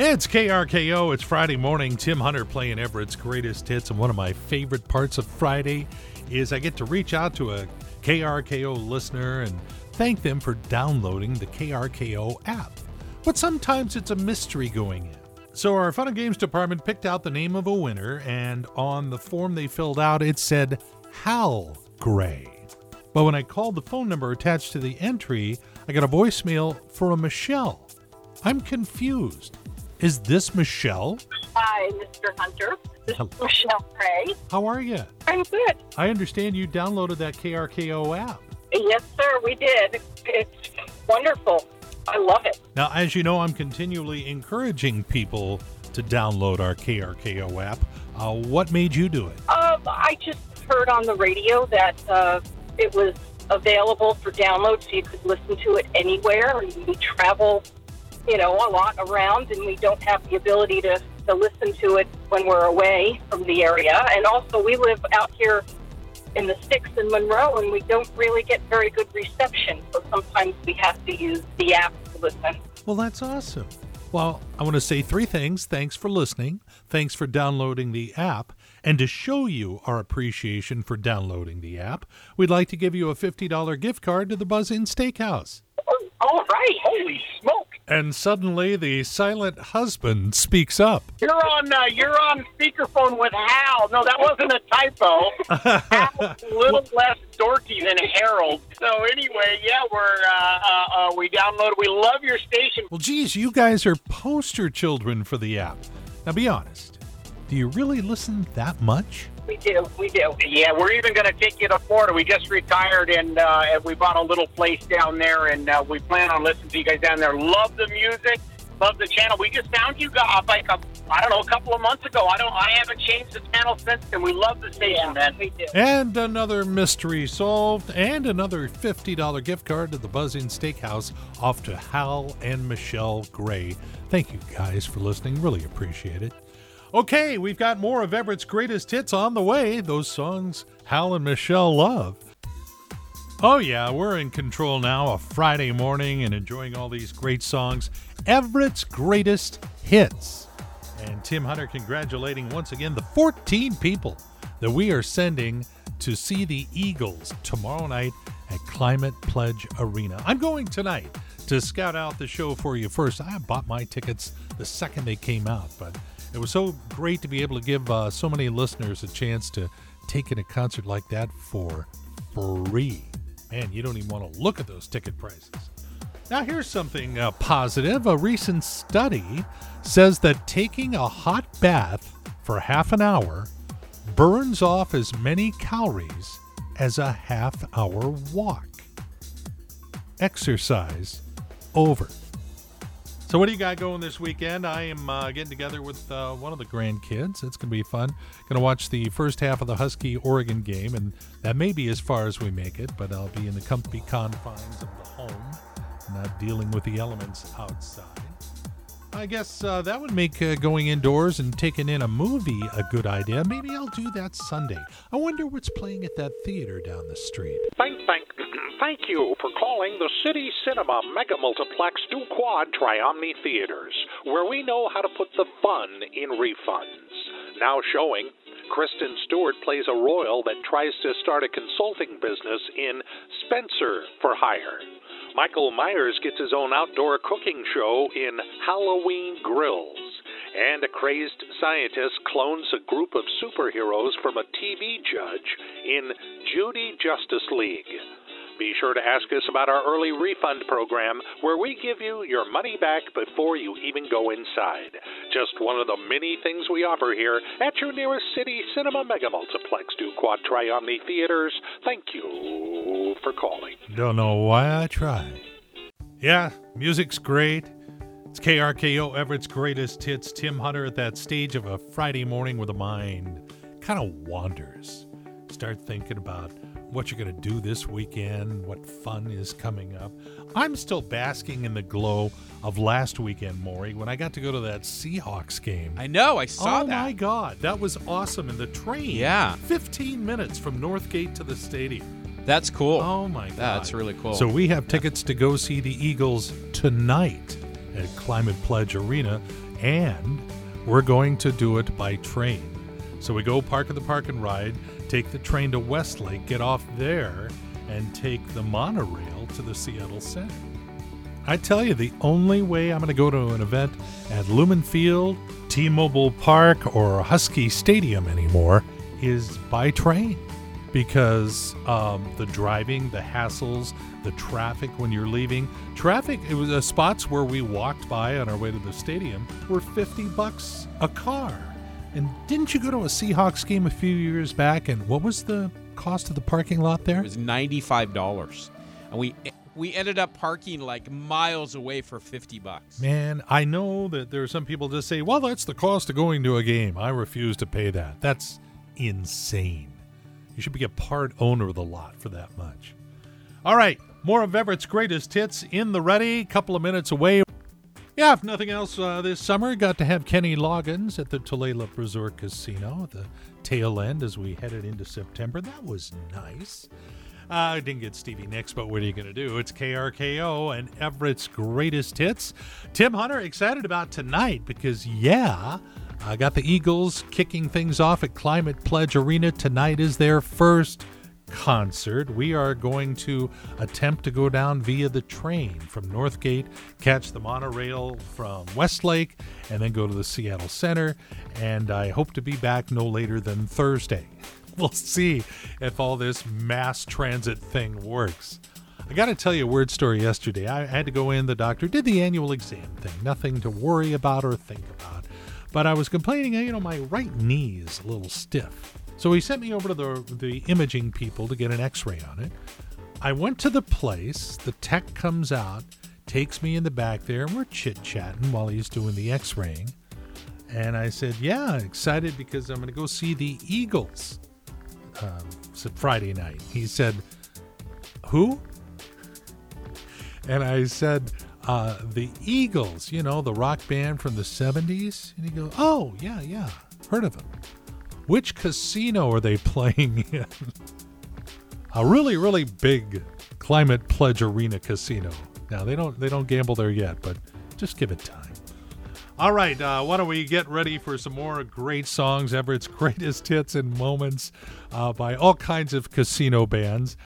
It's KRKO. It's Friday morning. Tim Hunter playing Everett's greatest hits. And one of my favorite parts of Friday is I get to reach out to a KRKO listener and thank them for downloading the KRKO app. But sometimes it's a mystery going in. So our Fun and Games department picked out the name of a winner, and on the form they filled out, it said Hal Gray. But when I called the phone number attached to the entry, I got a voicemail for a Michelle. I'm confused. Is this Michelle? Hi, Mr. Hunter. This Hello. is Michelle Gray. How are you? I'm good. I understand you downloaded that KRKO app. Yes, sir, we did. It's wonderful. I love it. Now, as you know, I'm continually encouraging people to download our KRKO app. Uh, what made you do it? Um, I just heard on the radio that uh, it was available for download, so you could listen to it anywhere. And we travel, you know, a lot around, and we don't have the ability to, to listen to it when we're away from the area. And also, we live out here in the sticks in Monroe, and we don't really get very good reception. So sometimes we have to use the app to listen. Well, that's awesome. Well, I want to say three things. Thanks for listening. Thanks for downloading the app. And to show you our appreciation for downloading the app, we'd like to give you a $50 gift card to the Buzz Inn Steakhouse. Oh, all right. Holy smoke! And suddenly the silent husband speaks up. You're on uh, you're on speakerphone with Hal. No, that wasn't a typo. Hal's a little less dorky than Harold. So anyway, yeah, we're uh, uh, uh, we downloaded. We love your station. Well, geez, you guys are poster children for the app. Now, be honest. Do you really listen that much? We do. We do. Yeah, we're even going to take you to Florida. We just retired and uh, and we bought a little place down there, and uh, we plan on listening to you guys down there. Love the music. Love the channel. We just found you guys like a, I don't know a couple of months ago. I don't. I haven't changed the channel since, and we love the station, man. We do. And another mystery solved, and another $50 gift card to the Buzz Inn Steakhouse off to Hal and Michelle Gray. Thank you guys for listening. Really appreciate it. Okay, we've got more of Everett's greatest hits on the way. Those songs Hal and Michelle love. Oh, yeah, we're in control now a Friday morning and enjoying all these great songs. Everett's greatest hits. And Tim Hunter congratulating once again the 14 people that we are sending to see the Eagles tomorrow night at Climate Pledge Arena. I'm going tonight to scout out the show for you first. I bought my tickets the second they came out, but it was so great to be able to give uh, so many listeners a chance to take in a concert like that for free. Man, you don't even want to look at those ticket prices. Now, here's something uh, positive. A recent study says that taking a hot bath for half an hour burns off as many calories as a half hour walk. Exercise over. So, what do you got going this weekend? I am uh, getting together with uh, one of the grandkids. It's going to be fun. Going to watch the first half of the Husky Oregon game, and that may be as far as we make it, but I'll be in the comfy confines of the home, not dealing with the elements outside. I guess uh, that would make uh, going indoors and taking in a movie a good idea. Maybe I'll do that Sunday. I wonder what's playing at that theater down the street. Thank, thank, thank you for calling the City Cinema Mega Multiplex Du Quad Triomni Theaters, where we know how to put the fun in refunds. Now showing, Kristen Stewart plays a royal that tries to start a consulting business in Spencer for Hire. Michael Myers gets his own outdoor cooking show in Halloween Grills. And a crazed scientist clones a group of superheroes from a TV judge in Judy Justice League. Be sure to ask us about our early refund program, where we give you your money back before you even go inside. Just one of the many things we offer here at your nearest city cinema mega multiplex do Quad Triomni Theaters. Thank you for calling. Don't know why I tried. Yeah, music's great. It's KRKO Everett's greatest hits. Tim Hunter at that stage of a Friday morning where the mind kind of wanders. Start thinking about what you're going to do this weekend, what fun is coming up. I'm still basking in the glow of last weekend, Maury, when I got to go to that Seahawks game. I know. I saw oh that. Oh my God, that was awesome. And the train, Yeah. 15 minutes from Northgate to the stadium. That's cool. Oh my God. That's really cool. So we have tickets to go see the Eagles tonight at Climate Pledge Arena. and we're going to do it by train. So we go park at the park and ride, take the train to Westlake, get off there, and take the monorail to the Seattle Center. I tell you, the only way I'm going to go to an event at Lumen Field, T Mobile Park, or Husky Stadium anymore is by train because um, the driving, the hassles, the traffic when you're leaving. Traffic, it was uh, spots where we walked by on our way to the stadium were 50 bucks a car. And didn't you go to a Seahawks game a few years back? And what was the cost of the parking lot there? It was ninety-five dollars, and we we ended up parking like miles away for fifty bucks. Man, I know that there are some people just say, "Well, that's the cost of going to a game." I refuse to pay that. That's insane. You should be a part owner of the lot for that much. All right, more of Everett's greatest hits in the ready. Couple of minutes away. Yeah, if nothing else uh, this summer, got to have Kenny Loggins at the Tulalip Resort Casino at the tail end as we headed into September. That was nice. Uh, I didn't get Stevie Nicks, but what are you going to do? It's KRKO and Everett's greatest hits. Tim Hunter excited about tonight because, yeah, I got the Eagles kicking things off at Climate Pledge Arena. Tonight is their first concert. We are going to attempt to go down via the train from Northgate, catch the monorail from Westlake, and then go to the Seattle Center. And I hope to be back no later than Thursday. We'll see if all this mass transit thing works. I got to tell you a weird story yesterday. I had to go in, the doctor did the annual exam thing, nothing to worry about or think about. But I was complaining, you know, my right knee is a little stiff. So he sent me over to the, the imaging people to get an x ray on it. I went to the place, the tech comes out, takes me in the back there, and we're chit chatting while he's doing the x raying. And I said, Yeah, excited because I'm going to go see the Eagles um, Friday night. He said, Who? And I said, uh, The Eagles, you know, the rock band from the 70s. And he goes, Oh, yeah, yeah, heard of them. Which casino are they playing in? A really, really big Climate Pledge Arena casino. Now they don't they don't gamble there yet, but just give it time. All right, uh, why don't we get ready for some more great songs, Everett's greatest hits and moments uh, by all kinds of casino bands.